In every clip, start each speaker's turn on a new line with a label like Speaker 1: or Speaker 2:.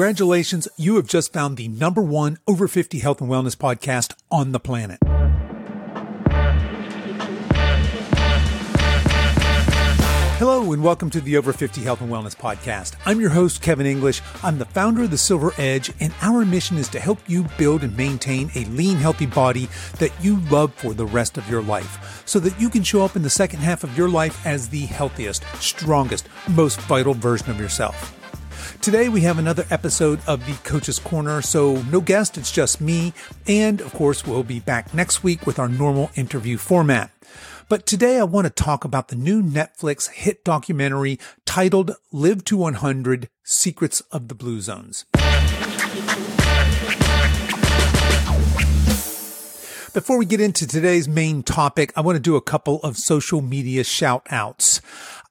Speaker 1: Congratulations, you have just found the number one over 50 health and wellness podcast on the planet. Hello and welcome to the Over 50 Health and Wellness Podcast. I'm your host, Kevin English. I'm the founder of the Silver Edge, and our mission is to help you build and maintain a lean, healthy body that you love for the rest of your life so that you can show up in the second half of your life as the healthiest, strongest, most vital version of yourself. Today we have another episode of the Coach's Corner, so no guest, it's just me. And of course, we'll be back next week with our normal interview format. But today I want to talk about the new Netflix hit documentary titled Live to 100 Secrets of the Blue Zones. Before we get into today's main topic, I want to do a couple of social media shout outs.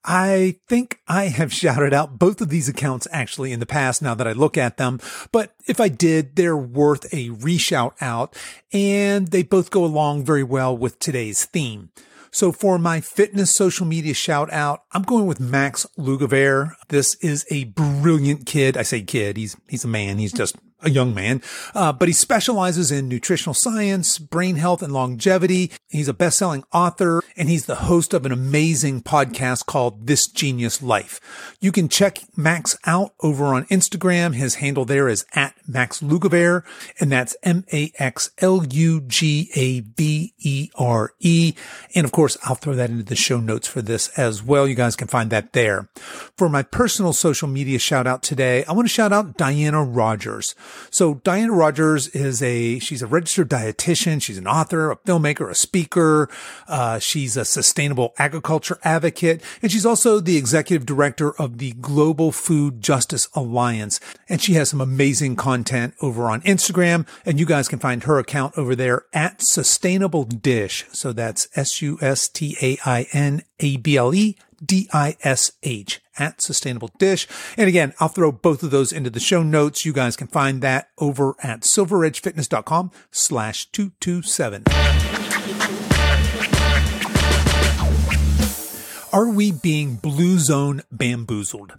Speaker 1: I think I have shouted out both of these accounts actually in the past now that I look at them, but if I did, they're worth a reshout out and they both go along very well with today's theme. So for my fitness social media shout out, I'm going with Max Lugavere. This is a brilliant kid. I say kid. He's, he's a man. He's just a young man, uh, but he specializes in nutritional science, brain health, and longevity. He's a best-selling author, and he's the host of an amazing podcast called This Genius Life. You can check Max out over on Instagram. His handle there is at Max Lugavere, and that's M-A-X-L-U-G-A-V-E-R-E. And of course, I'll throw that into the show notes for this as well. You guys can find that there. For my personal social media shout out today, I want to shout out Diana Rogers. So Diana Rogers is a, she's a registered dietitian. She's an author, a filmmaker, a speaker. Uh, she's a sustainable agriculture advocate. And she's also the executive director of the Global Food Justice Alliance. And she has some amazing content over on Instagram. And you guys can find her account over there at Sustainable Dish. So that's S-U-S-T-A-I-N-A-B-L-E D-I-S-H at Sustainable Dish. And again, I'll throw both of those into the show notes. You guys can find that over at silveredgefitness.com slash 227. Are we being blue zone bamboozled?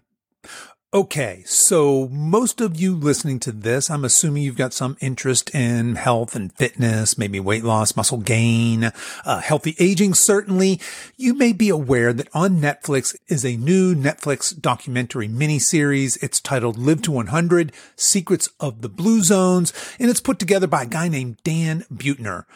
Speaker 1: Okay, so most of you listening to this, I'm assuming you've got some interest in health and fitness, maybe weight loss, muscle gain, uh, healthy aging. Certainly, you may be aware that on Netflix is a new Netflix documentary miniseries. It's titled Live to 100 Secrets of the Blue Zones, and it's put together by a guy named Dan Buettner.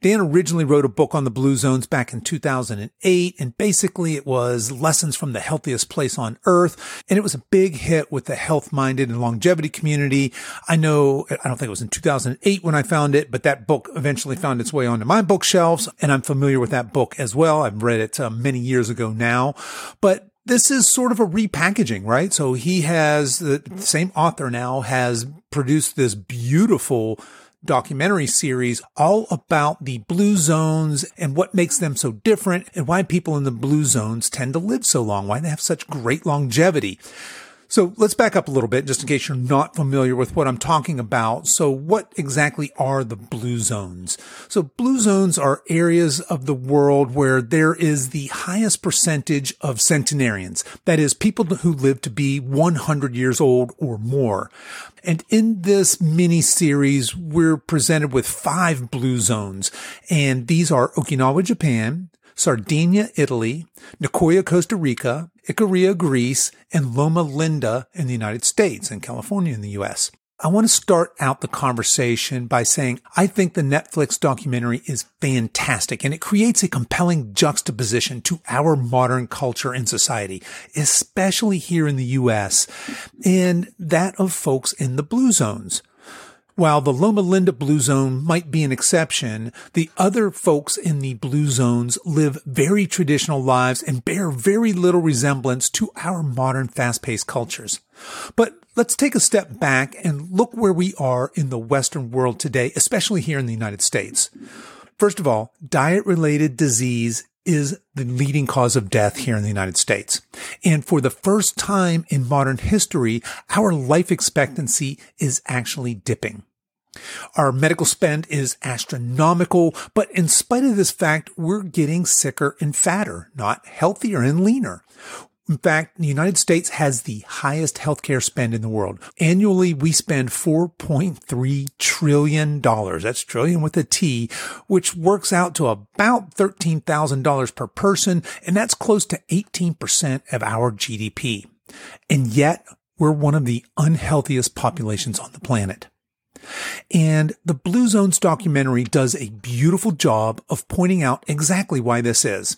Speaker 1: Dan originally wrote a book on the Blue Zones back in 2008, and basically it was lessons from the healthiest place on earth, and it was a big hit with the health minded and longevity community. I know, I don't think it was in 2008 when I found it, but that book eventually found its way onto my bookshelves and I'm familiar with that book as well. I've read it uh, many years ago now, but this is sort of a repackaging, right? So he has the same author now has produced this beautiful documentary series all about the blue zones and what makes them so different and why people in the blue zones tend to live so long, why they have such great longevity. So let's back up a little bit just in case you're not familiar with what I'm talking about. So what exactly are the blue zones? So blue zones are areas of the world where there is the highest percentage of centenarians. That is people who live to be 100 years old or more. And in this mini series, we're presented with five blue zones and these are Okinawa, Japan, Sardinia, Italy, Nicoya, Costa Rica, Icaria, Greece, and Loma Linda in the United States and California in the US. I want to start out the conversation by saying I think the Netflix documentary is fantastic and it creates a compelling juxtaposition to our modern culture and society, especially here in the US and that of folks in the blue zones. While the Loma Linda Blue Zone might be an exception, the other folks in the Blue Zones live very traditional lives and bear very little resemblance to our modern fast-paced cultures. But let's take a step back and look where we are in the Western world today, especially here in the United States. First of all, diet-related disease is the leading cause of death here in the United States. And for the first time in modern history, our life expectancy is actually dipping. Our medical spend is astronomical, but in spite of this fact, we're getting sicker and fatter, not healthier and leaner. In fact, the United States has the highest healthcare spend in the world. Annually, we spend $4.3 trillion. That's trillion with a T, which works out to about $13,000 per person. And that's close to 18% of our GDP. And yet we're one of the unhealthiest populations on the planet. And the Blue Zones documentary does a beautiful job of pointing out exactly why this is.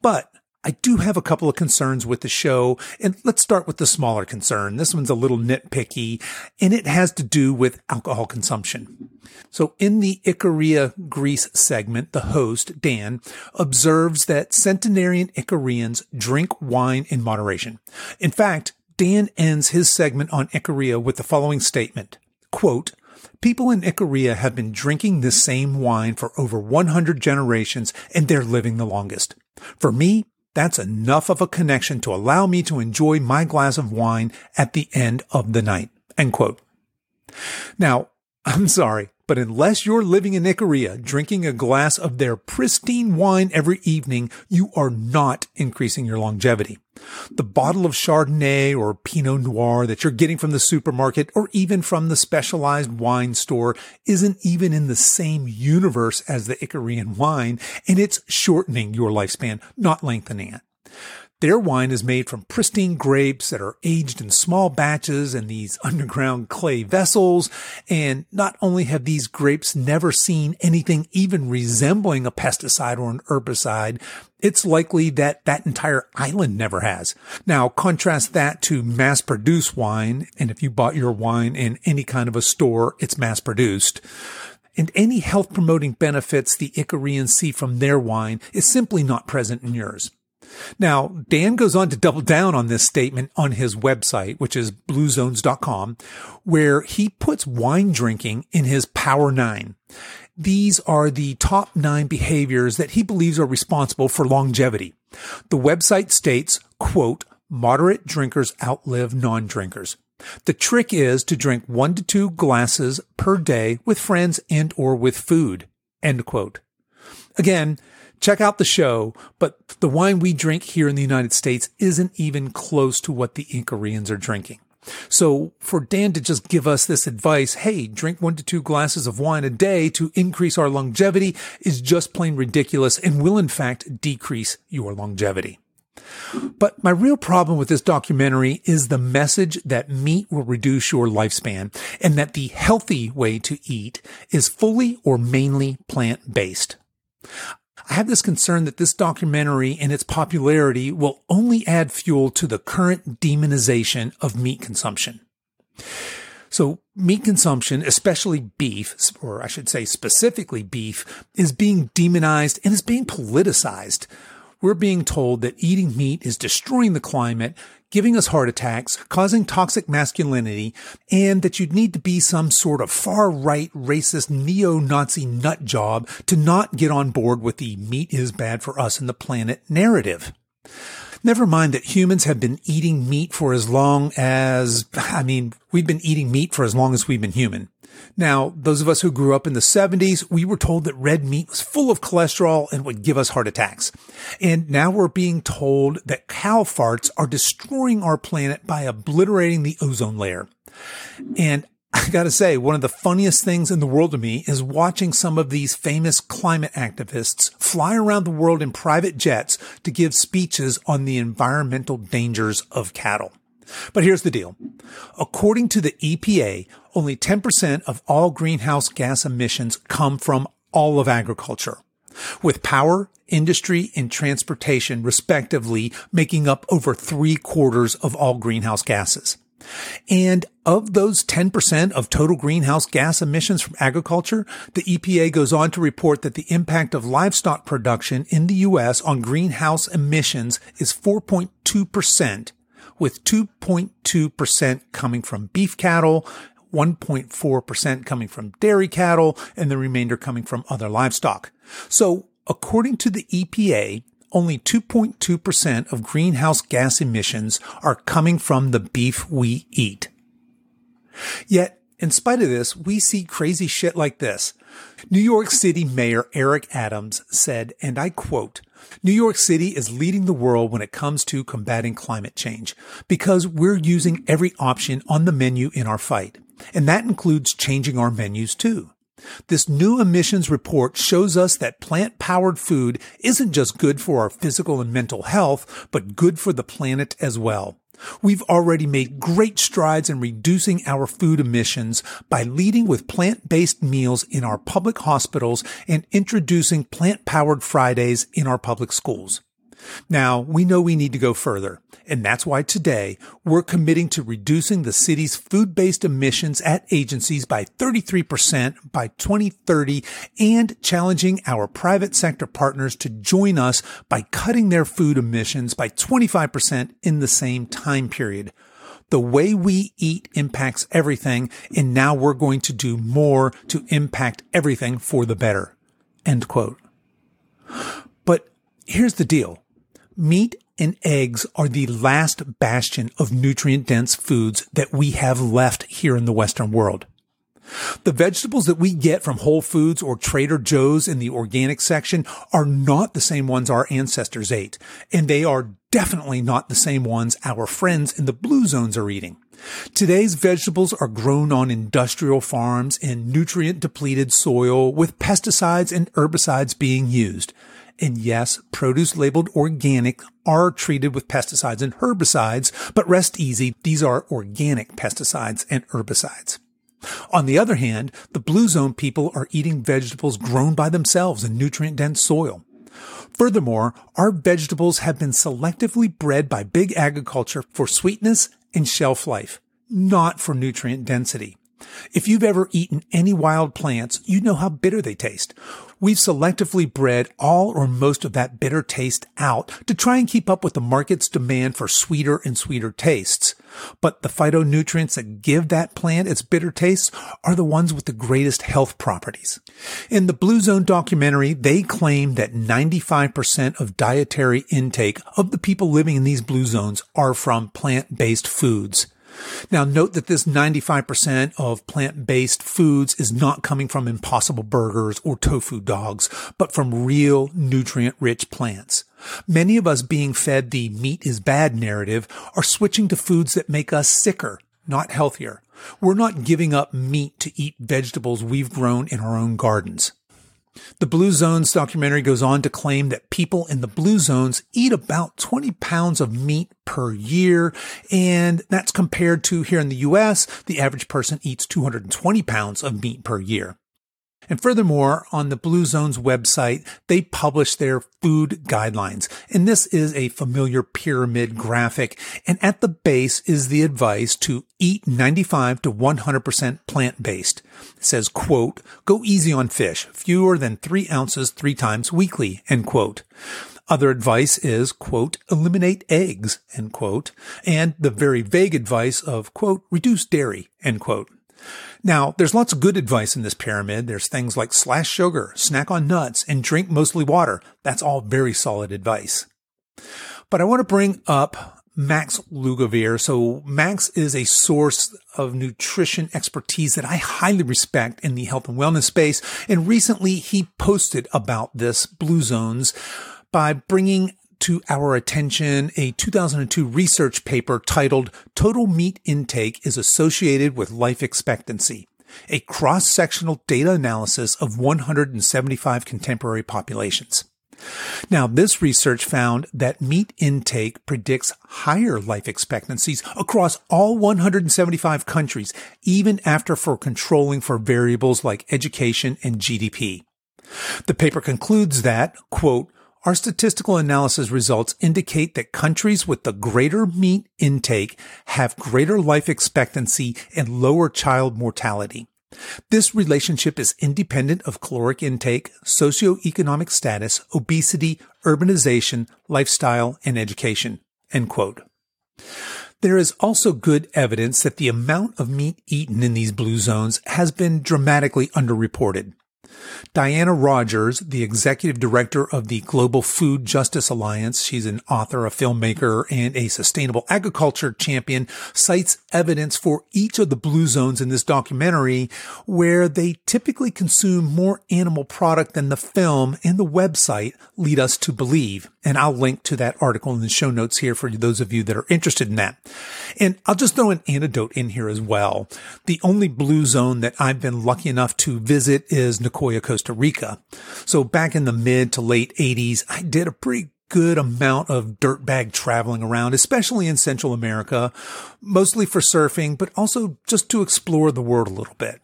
Speaker 1: But I do have a couple of concerns with the show, and let's start with the smaller concern. This one's a little nitpicky, and it has to do with alcohol consumption. So in the Icaria Greece segment, the host, Dan, observes that centenarian Icarians drink wine in moderation. In fact, Dan ends his segment on Icaria with the following statement, quote, People in Icaria have been drinking this same wine for over 100 generations and they're living the longest. For me, that's enough of a connection to allow me to enjoy my glass of wine at the end of the night. End quote. Now, I'm sorry, but unless you're living in Icaria, drinking a glass of their pristine wine every evening, you are not increasing your longevity. The bottle of Chardonnay or Pinot Noir that you're getting from the supermarket or even from the specialized wine store isn't even in the same universe as the Icarian wine, and it's shortening your lifespan, not lengthening it. Their wine is made from pristine grapes that are aged in small batches in these underground clay vessels. And not only have these grapes never seen anything even resembling a pesticide or an herbicide, it's likely that that entire island never has. Now contrast that to mass produced wine. And if you bought your wine in any kind of a store, it's mass produced and any health promoting benefits the Icarians see from their wine is simply not present in yours. Now, Dan goes on to double down on this statement on his website, which is bluezones.com, where he puts wine drinking in his power nine. These are the top nine behaviors that he believes are responsible for longevity. The website states, quote, moderate drinkers outlive non-drinkers. The trick is to drink one to two glasses per day with friends and or with food. End quote. Again, check out the show, but the wine we drink here in the United States isn't even close to what the Icarians are drinking. So for Dan to just give us this advice, hey, drink one to two glasses of wine a day to increase our longevity is just plain ridiculous and will in fact decrease your longevity. But my real problem with this documentary is the message that meat will reduce your lifespan and that the healthy way to eat is fully or mainly plant based. I have this concern that this documentary and its popularity will only add fuel to the current demonization of meat consumption. So meat consumption, especially beef, or I should say specifically beef, is being demonized and is being politicized. We're being told that eating meat is destroying the climate, giving us heart attacks, causing toxic masculinity, and that you'd need to be some sort of far right, racist, neo-Nazi nut job to not get on board with the meat is bad for us and the planet narrative. Never mind that humans have been eating meat for as long as, I mean, we've been eating meat for as long as we've been human. Now, those of us who grew up in the 70s, we were told that red meat was full of cholesterol and would give us heart attacks. And now we're being told that cow farts are destroying our planet by obliterating the ozone layer. And I gotta say, one of the funniest things in the world to me is watching some of these famous climate activists fly around the world in private jets to give speeches on the environmental dangers of cattle. But here's the deal. According to the EPA, only 10% of all greenhouse gas emissions come from all of agriculture, with power, industry, and transportation respectively making up over three quarters of all greenhouse gases. And of those 10% of total greenhouse gas emissions from agriculture, the EPA goes on to report that the impact of livestock production in the U.S. on greenhouse emissions is 4.2%, with 2.2% coming from beef cattle, 1.4% coming from dairy cattle, and the remainder coming from other livestock. So according to the EPA, only 2.2% of greenhouse gas emissions are coming from the beef we eat. Yet In spite of this, we see crazy shit like this. New York City Mayor Eric Adams said, and I quote, New York City is leading the world when it comes to combating climate change because we're using every option on the menu in our fight. And that includes changing our menus too. This new emissions report shows us that plant powered food isn't just good for our physical and mental health, but good for the planet as well. We've already made great strides in reducing our food emissions by leading with plant-based meals in our public hospitals and introducing plant-powered Fridays in our public schools. Now, we know we need to go further, and that's why today we're committing to reducing the city's food-based emissions at agencies by 33% by 2030 and challenging our private sector partners to join us by cutting their food emissions by 25% in the same time period. The way we eat impacts everything, and now we're going to do more to impact everything for the better. End quote. But here's the deal. Meat and eggs are the last bastion of nutrient dense foods that we have left here in the Western world. The vegetables that we get from Whole Foods or Trader Joe's in the organic section are not the same ones our ancestors ate, and they are definitely not the same ones our friends in the blue zones are eating. Today's vegetables are grown on industrial farms in nutrient depleted soil with pesticides and herbicides being used. And yes, produce labeled organic are treated with pesticides and herbicides, but rest easy, these are organic pesticides and herbicides. On the other hand, the blue zone people are eating vegetables grown by themselves in nutrient dense soil. Furthermore, our vegetables have been selectively bred by big agriculture for sweetness and shelf life, not for nutrient density. If you've ever eaten any wild plants, you know how bitter they taste. We've selectively bred all or most of that bitter taste out to try and keep up with the market's demand for sweeter and sweeter tastes. But the phytonutrients that give that plant its bitter taste are the ones with the greatest health properties. In the Blue Zone documentary, they claim that 95% of dietary intake of the people living in these blue zones are from plant-based foods. Now note that this 95% of plant-based foods is not coming from impossible burgers or tofu dogs, but from real nutrient-rich plants. Many of us being fed the meat is bad narrative are switching to foods that make us sicker, not healthier. We're not giving up meat to eat vegetables we've grown in our own gardens. The Blue Zones documentary goes on to claim that people in the Blue Zones eat about 20 pounds of meat per year. And that's compared to here in the US, the average person eats 220 pounds of meat per year. And furthermore, on the Blue Zones website, they publish their food guidelines. And this is a familiar pyramid graphic. And at the base is the advice to eat 95 to 100% plant-based. It says, quote, go easy on fish, fewer than three ounces three times weekly, end quote. Other advice is, quote, eliminate eggs, end quote, and the very vague advice of, quote, reduce dairy, end quote. Now, there's lots of good advice in this pyramid. There's things like slash sugar, snack on nuts, and drink mostly water. That's all very solid advice. But I want to bring up Max Lugavere. So Max is a source of nutrition expertise that I highly respect in the health and wellness space. And recently he posted about this blue zones by bringing to our attention a 2002 research paper titled Total Meat Intake is Associated with Life Expectancy, a cross-sectional data analysis of 175 contemporary populations. Now, this research found that meat intake predicts higher life expectancies across all 175 countries, even after for controlling for variables like education and GDP. The paper concludes that, quote, our statistical analysis results indicate that countries with the greater meat intake have greater life expectancy and lower child mortality. This relationship is independent of caloric intake, socioeconomic status, obesity, urbanization, lifestyle, and education. End quote. There is also good evidence that the amount of meat eaten in these blue zones has been dramatically underreported. Diana Rogers, the executive director of the Global Food Justice Alliance, she's an author, a filmmaker, and a sustainable agriculture champion, cites evidence for each of the blue zones in this documentary where they typically consume more animal product than the film and the website lead us to believe. And I'll link to that article in the show notes here for those of you that are interested in that. And I'll just throw an anecdote in here as well. The only blue zone that I've been lucky enough to visit is Nicoya, Costa Rica. So back in the mid to late 80s, I did a pretty good amount of dirtbag traveling around, especially in Central America, mostly for surfing, but also just to explore the world a little bit.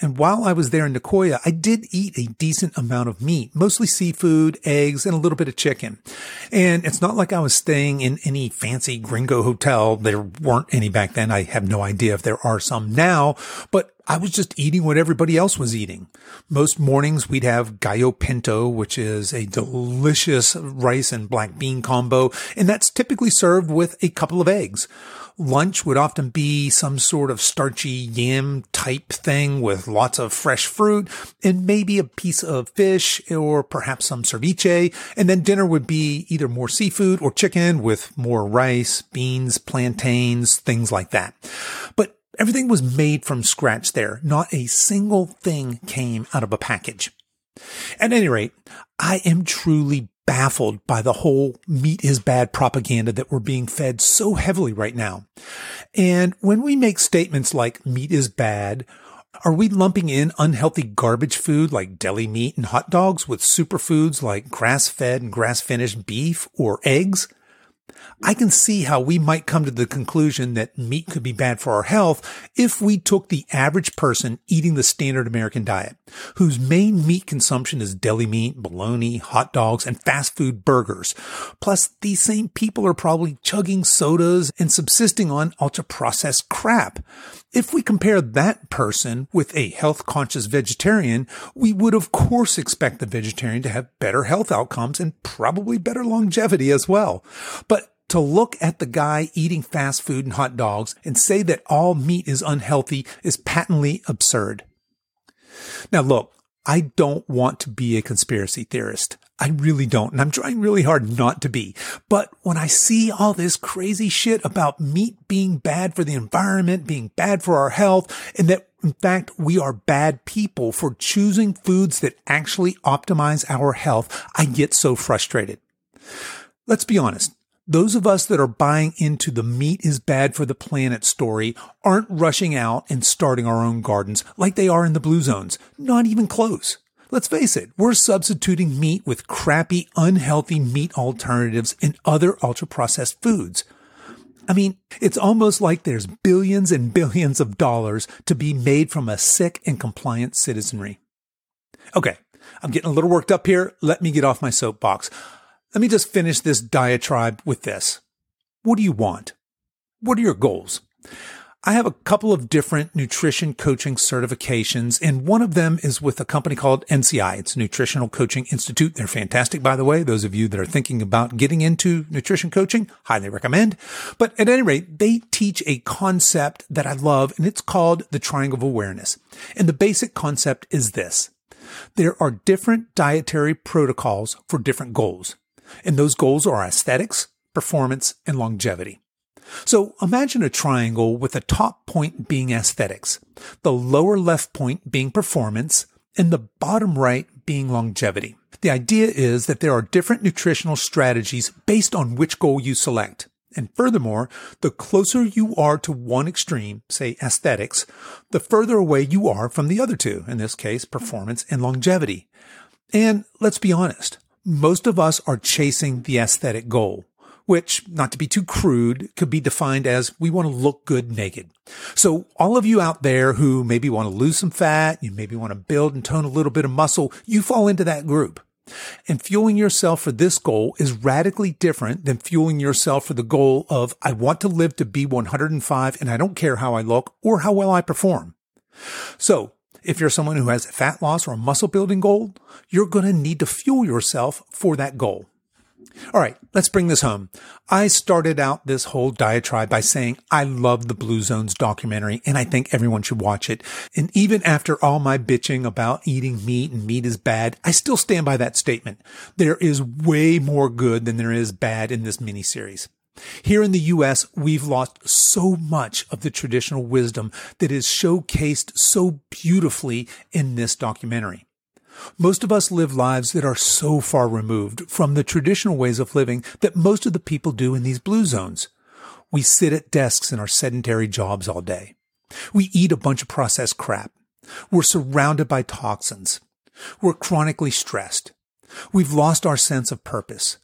Speaker 1: And while I was there in Nicoya, I did eat a decent amount of meat, mostly seafood, eggs, and a little bit of chicken. And it's not like I was staying in any fancy gringo hotel. There weren't any back then. I have no idea if there are some now, but I was just eating what everybody else was eating. Most mornings we'd have gallo pinto, which is a delicious rice and black bean combo, and that's typically served with a couple of eggs. Lunch would often be some sort of starchy yam type thing with lots of fresh fruit and maybe a piece of fish or perhaps some ceviche. And then dinner would be either more seafood or chicken with more rice, beans, plantains, things like that. But everything was made from scratch there. Not a single thing came out of a package. At any rate, I am truly baffled by the whole meat is bad propaganda that we're being fed so heavily right now. And when we make statements like meat is bad, are we lumping in unhealthy garbage food like deli meat and hot dogs with superfoods like grass fed and grass finished beef or eggs? I can see how we might come to the conclusion that meat could be bad for our health if we took the average person eating the standard American diet, whose main meat consumption is deli meat, bologna, hot dogs, and fast food burgers. Plus, these same people are probably chugging sodas and subsisting on ultra processed crap. If we compare that person with a health conscious vegetarian, we would of course expect the vegetarian to have better health outcomes and probably better longevity as well. But to look at the guy eating fast food and hot dogs and say that all meat is unhealthy is patently absurd. Now look, I don't want to be a conspiracy theorist. I really don't. And I'm trying really hard not to be. But when I see all this crazy shit about meat being bad for the environment, being bad for our health, and that in fact, we are bad people for choosing foods that actually optimize our health, I get so frustrated. Let's be honest. Those of us that are buying into the meat is bad for the planet story aren't rushing out and starting our own gardens like they are in the blue zones. Not even close. Let's face it, we're substituting meat with crappy, unhealthy meat alternatives and other ultra processed foods. I mean, it's almost like there's billions and billions of dollars to be made from a sick and compliant citizenry. Okay, I'm getting a little worked up here. Let me get off my soapbox. Let me just finish this diatribe with this. What do you want? What are your goals? I have a couple of different nutrition coaching certifications, and one of them is with a company called NCI. It's Nutritional Coaching Institute. They're fantastic, by the way. Those of you that are thinking about getting into nutrition coaching, highly recommend. But at any rate, they teach a concept that I love, and it's called the triangle of awareness. And the basic concept is this. There are different dietary protocols for different goals. And those goals are aesthetics, performance, and longevity. So imagine a triangle with the top point being aesthetics, the lower left point being performance, and the bottom right being longevity. The idea is that there are different nutritional strategies based on which goal you select. And furthermore, the closer you are to one extreme, say aesthetics, the further away you are from the other two, in this case, performance and longevity. And let's be honest, most of us are chasing the aesthetic goal, which, not to be too crude, could be defined as we want to look good naked. So all of you out there who maybe want to lose some fat, you maybe want to build and tone a little bit of muscle, you fall into that group. And fueling yourself for this goal is radically different than fueling yourself for the goal of, I want to live to be 105 and I don't care how I look or how well I perform. So if you're someone who has a fat loss or a muscle building goal, you're going to need to fuel yourself for that goal. All right, let's bring this home. I started out this whole diatribe by saying I love the Blue Zones documentary and I think everyone should watch it. And even after all my bitching about eating meat and meat is bad, I still stand by that statement. There is way more good than there is bad in this miniseries. Here in the U.S., we've lost so much of the traditional wisdom that is showcased so beautifully in this documentary. Most of us live lives that are so far removed from the traditional ways of living that most of the people do in these blue zones. We sit at desks in our sedentary jobs all day. We eat a bunch of processed crap. We're surrounded by toxins. We're chronically stressed. We've lost our sense of purpose.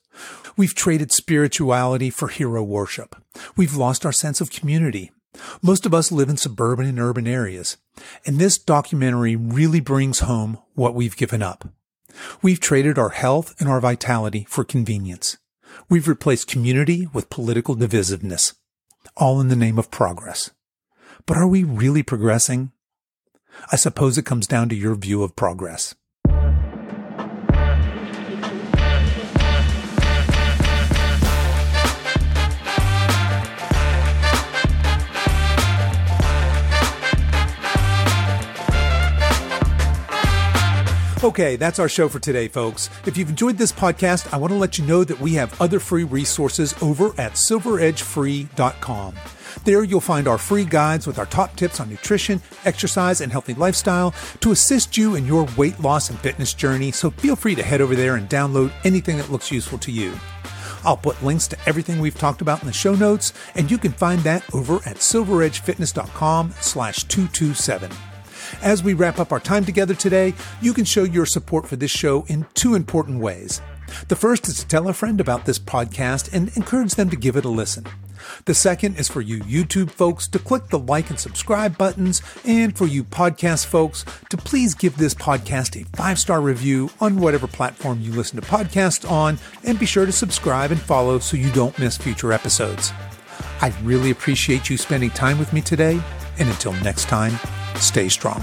Speaker 1: We've traded spirituality for hero worship. We've lost our sense of community. Most of us live in suburban and urban areas, and this documentary really brings home what we've given up. We've traded our health and our vitality for convenience. We've replaced community with political divisiveness, all in the name of progress. But are we really progressing? I suppose it comes down to your view of progress. Okay, that's our show for today, folks. If you've enjoyed this podcast, I want to let you know that we have other free resources over at silveredgefree.com. There you'll find our free guides with our top tips on nutrition, exercise, and healthy lifestyle to assist you in your weight loss and fitness journey. So feel free to head over there and download anything that looks useful to you. I'll put links to everything we've talked about in the show notes, and you can find that over at silveredgefitness.com slash 227. As we wrap up our time together today, you can show your support for this show in two important ways. The first is to tell a friend about this podcast and encourage them to give it a listen. The second is for you YouTube folks to click the like and subscribe buttons, and for you podcast folks to please give this podcast a five star review on whatever platform you listen to podcasts on, and be sure to subscribe and follow so you don't miss future episodes. I really appreciate you spending time with me today, and until next time, stay strong.